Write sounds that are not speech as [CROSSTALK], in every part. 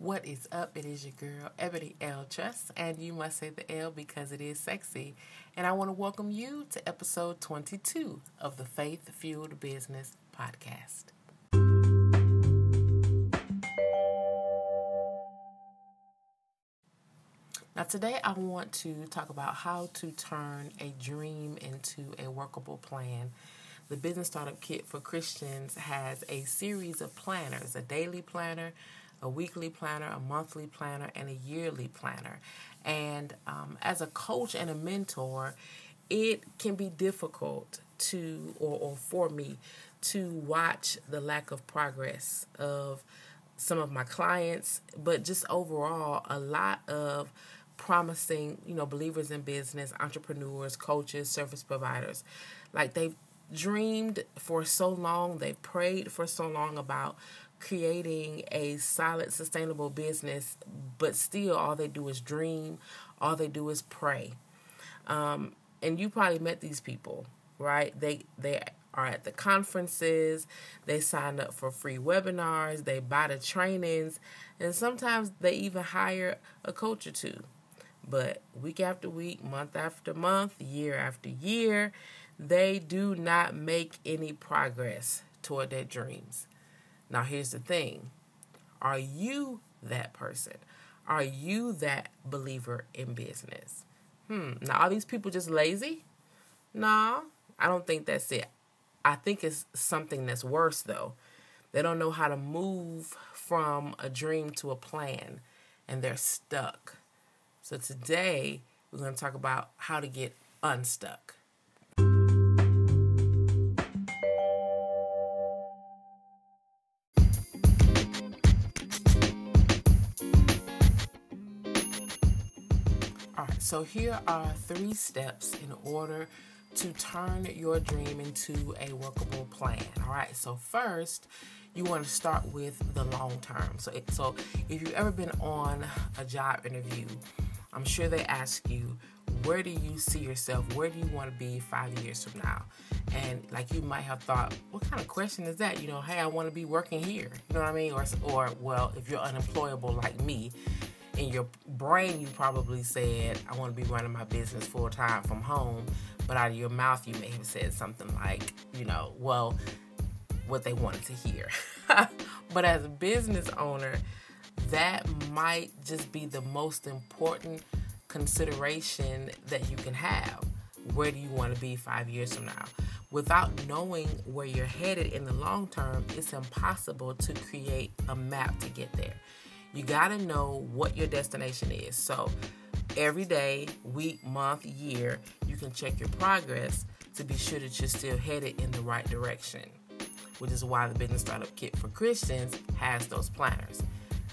What is up? It is your girl, Ebony L. Trust, and you must say the L because it is sexy. And I want to welcome you to episode 22 of the Faith Fueled Business Podcast. Now, today I want to talk about how to turn a dream into a workable plan. The Business Startup Kit for Christians has a series of planners a daily planner, a weekly planner, a monthly planner, and a yearly planner. And um, as a coach and a mentor, it can be difficult to, or, or for me, to watch the lack of progress of some of my clients, but just overall, a lot of promising, you know, believers in business, entrepreneurs, coaches, service providers. Like they've dreamed for so long, they've prayed for so long about creating a solid, sustainable business, but still all they do is dream, all they do is pray. Um, and you probably met these people, right? They they are at the conferences, they sign up for free webinars, they buy the trainings, and sometimes they even hire a coach or two. But week after week, month after month, year after year, they do not make any progress toward their dreams. Now, here's the thing Are you that person? Are you that believer in business? Hmm. Now, are these people just lazy? No, I don't think that's it. I think it's something that's worse, though. They don't know how to move from a dream to a plan, and they're stuck. So, today we're going to talk about how to get unstuck. So here are three steps in order to turn your dream into a workable plan. All right, so first, you want to start with the long term. So, it, so if you've ever been on a job interview, I'm sure they ask you, where do you see yourself? Where do you want to be five years from now? And like you might have thought, what kind of question is that? You know, hey, I want to be working here. You know what I mean? Or, or well, if you're unemployable like me, in your brain you probably said, I want to be running my business full time from home. But out of your mouth, you may have said something like, you know, well, what they wanted to hear. [LAUGHS] but as a business owner, that might just be the most important consideration that you can have. Where do you want to be five years from now? Without knowing where you're headed in the long term, it's impossible to create a map to get there. You got to know what your destination is. So, every day, week, month, year, you can check your progress to be sure that you're still headed in the right direction, which is why the Business Startup Kit for Christians has those planners.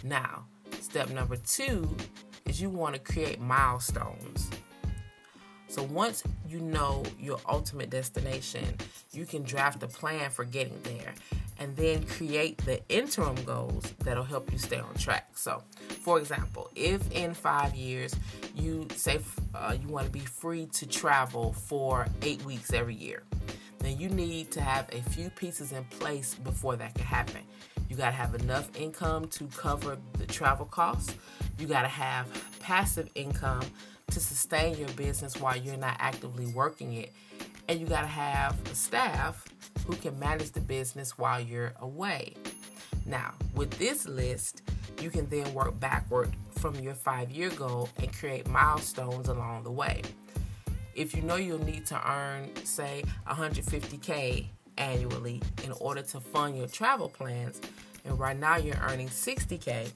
Now, step number two is you want to create milestones. So once you know your ultimate destination, you can draft a plan for getting there and then create the interim goals that'll help you stay on track. So, for example, if in five years you say uh, you want to be free to travel for eight weeks every year, then you need to have a few pieces in place before that can happen. You got to have enough income to cover the travel costs. You got to have passive income to sustain your business while you're not actively working it. And you got to have a staff who can manage the business while you're away. Now, with this list, you can then work backward from your five year goal and create milestones along the way. If you know you'll need to earn, say, 150K annually in order to fund your travel plans, and right now you're earning 60K,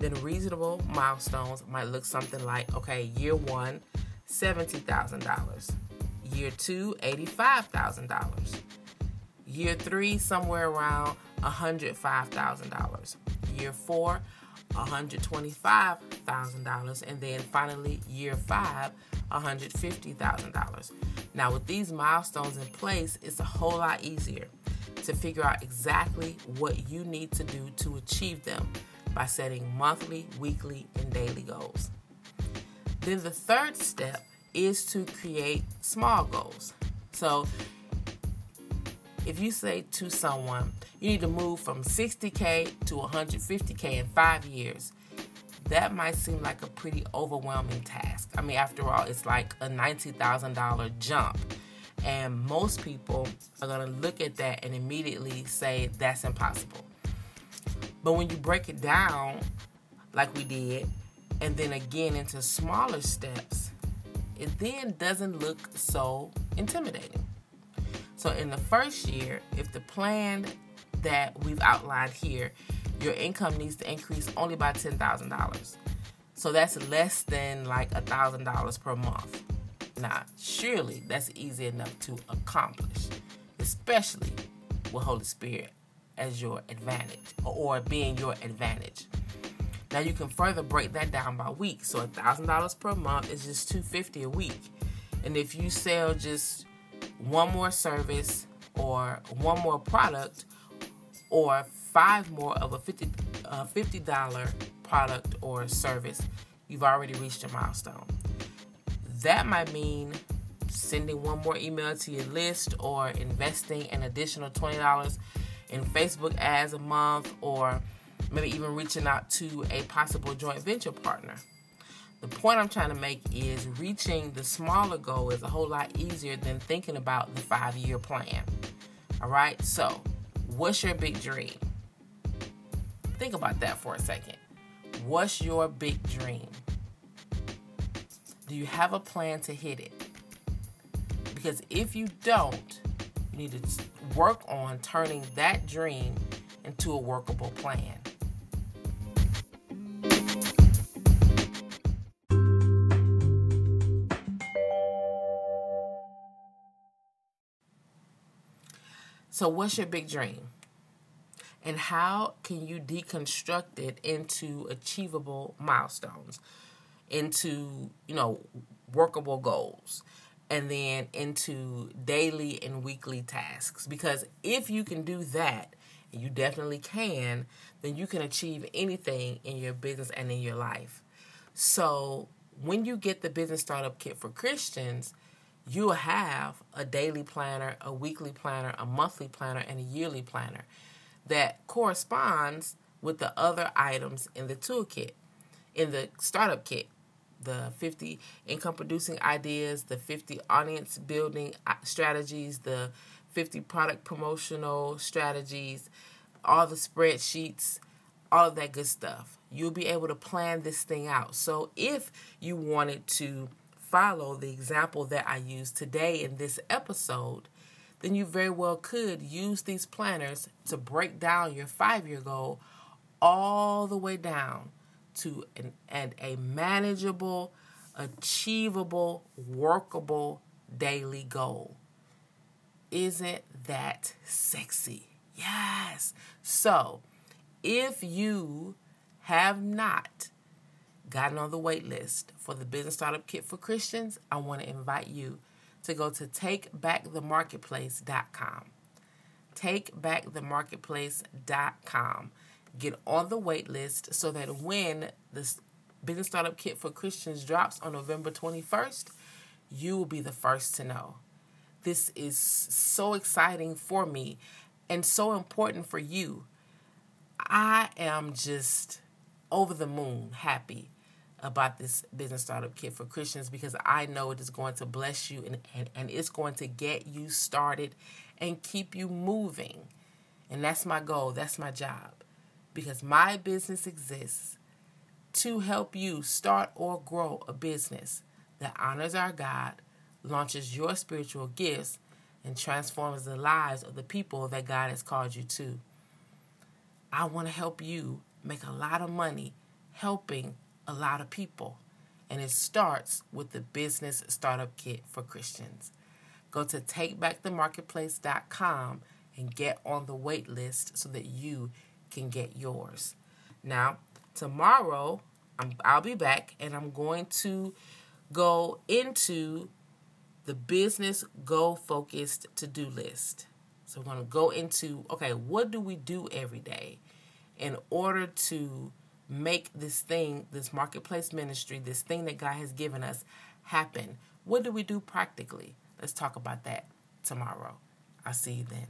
then reasonable milestones might look something like okay, year one, $70,000, year two, $85,000, year three, somewhere around $105,000, year four, $125,000, and then finally, year five, $150,000. Now, with these milestones in place, it's a whole lot easier to figure out exactly what you need to do to achieve them by setting monthly, weekly, and daily goals. Then the third step is to create small goals. So, if you say to someone, you need to move from 60K to 150K in five years, that might seem like a pretty overwhelming task. I mean, after all, it's like a $90,000 jump. And most people are going to look at that and immediately say that's impossible. But when you break it down, like we did, and then again into smaller steps, it then doesn't look so intimidating. So, in the first year, if the plan that we've outlined here, your income needs to increase only by $10,000. So, that's less than like $1,000 per month. Now, surely that's easy enough to accomplish, especially with Holy Spirit as your advantage or being your advantage. Now you can further break that down by week. So $1,000 per month is just 250 a week. And if you sell just one more service or one more product or five more of a 50 uh, $50 product or service, you've already reached your milestone. That might mean sending one more email to your list or investing an additional $20 in Facebook ads a month or maybe even reaching out to a possible joint venture partner. The point I'm trying to make is reaching the smaller goal is a whole lot easier than thinking about the five year plan. All right, so what's your big dream? Think about that for a second. What's your big dream? Do you have a plan to hit it? Because if you don't, need to work on turning that dream into a workable plan. So, what's your big dream? And how can you deconstruct it into achievable milestones, into, you know, workable goals, and then into daily and weekly tasks? Because if you can do that, and you definitely can, then you can achieve anything in your business and in your life. So, when you get the business startup kit for Christians, you'll have a daily planner, a weekly planner, a monthly planner, and a yearly planner that corresponds with the other items in the toolkit. In the startup kit, the 50 income producing ideas, the 50 audience building uh, strategies, the 50 product promotional strategies, all the spreadsheets, all of that good stuff. You'll be able to plan this thing out. So if you wanted to follow the example that I used today in this episode, then you very well could use these planners to break down your five year goal all the way down to an, and a manageable, achievable, workable daily goal. Isn't that sexy? Yes. So, if you have not gotten on the wait list for the Business Startup Kit for Christians, I want to invite you to go to takebackthemarketplace.com. Takebackthemarketplace.com. Get on the wait list so that when the Business Startup Kit for Christians drops on November 21st, you will be the first to know. This is so exciting for me and so important for you. I am just over the moon happy about this business startup kit for Christians because I know it is going to bless you and, and, and it's going to get you started and keep you moving. And that's my goal, that's my job. Because my business exists to help you start or grow a business that honors our God, launches your spiritual gifts, and transforms the lives of the people that God has called you to. I want to help you make a lot of money helping a lot of people. And it starts with the Business Startup Kit for Christians. Go to takebackthemarketplace.com and get on the wait list so that you can get yours. Now, tomorrow, i I'll be back and I'm going to go into the business goal focused to do list. So, we're going to go into okay, what do we do every day in order to make this thing, this marketplace ministry, this thing that God has given us happen. What do we do practically? Let's talk about that tomorrow. I'll see you then.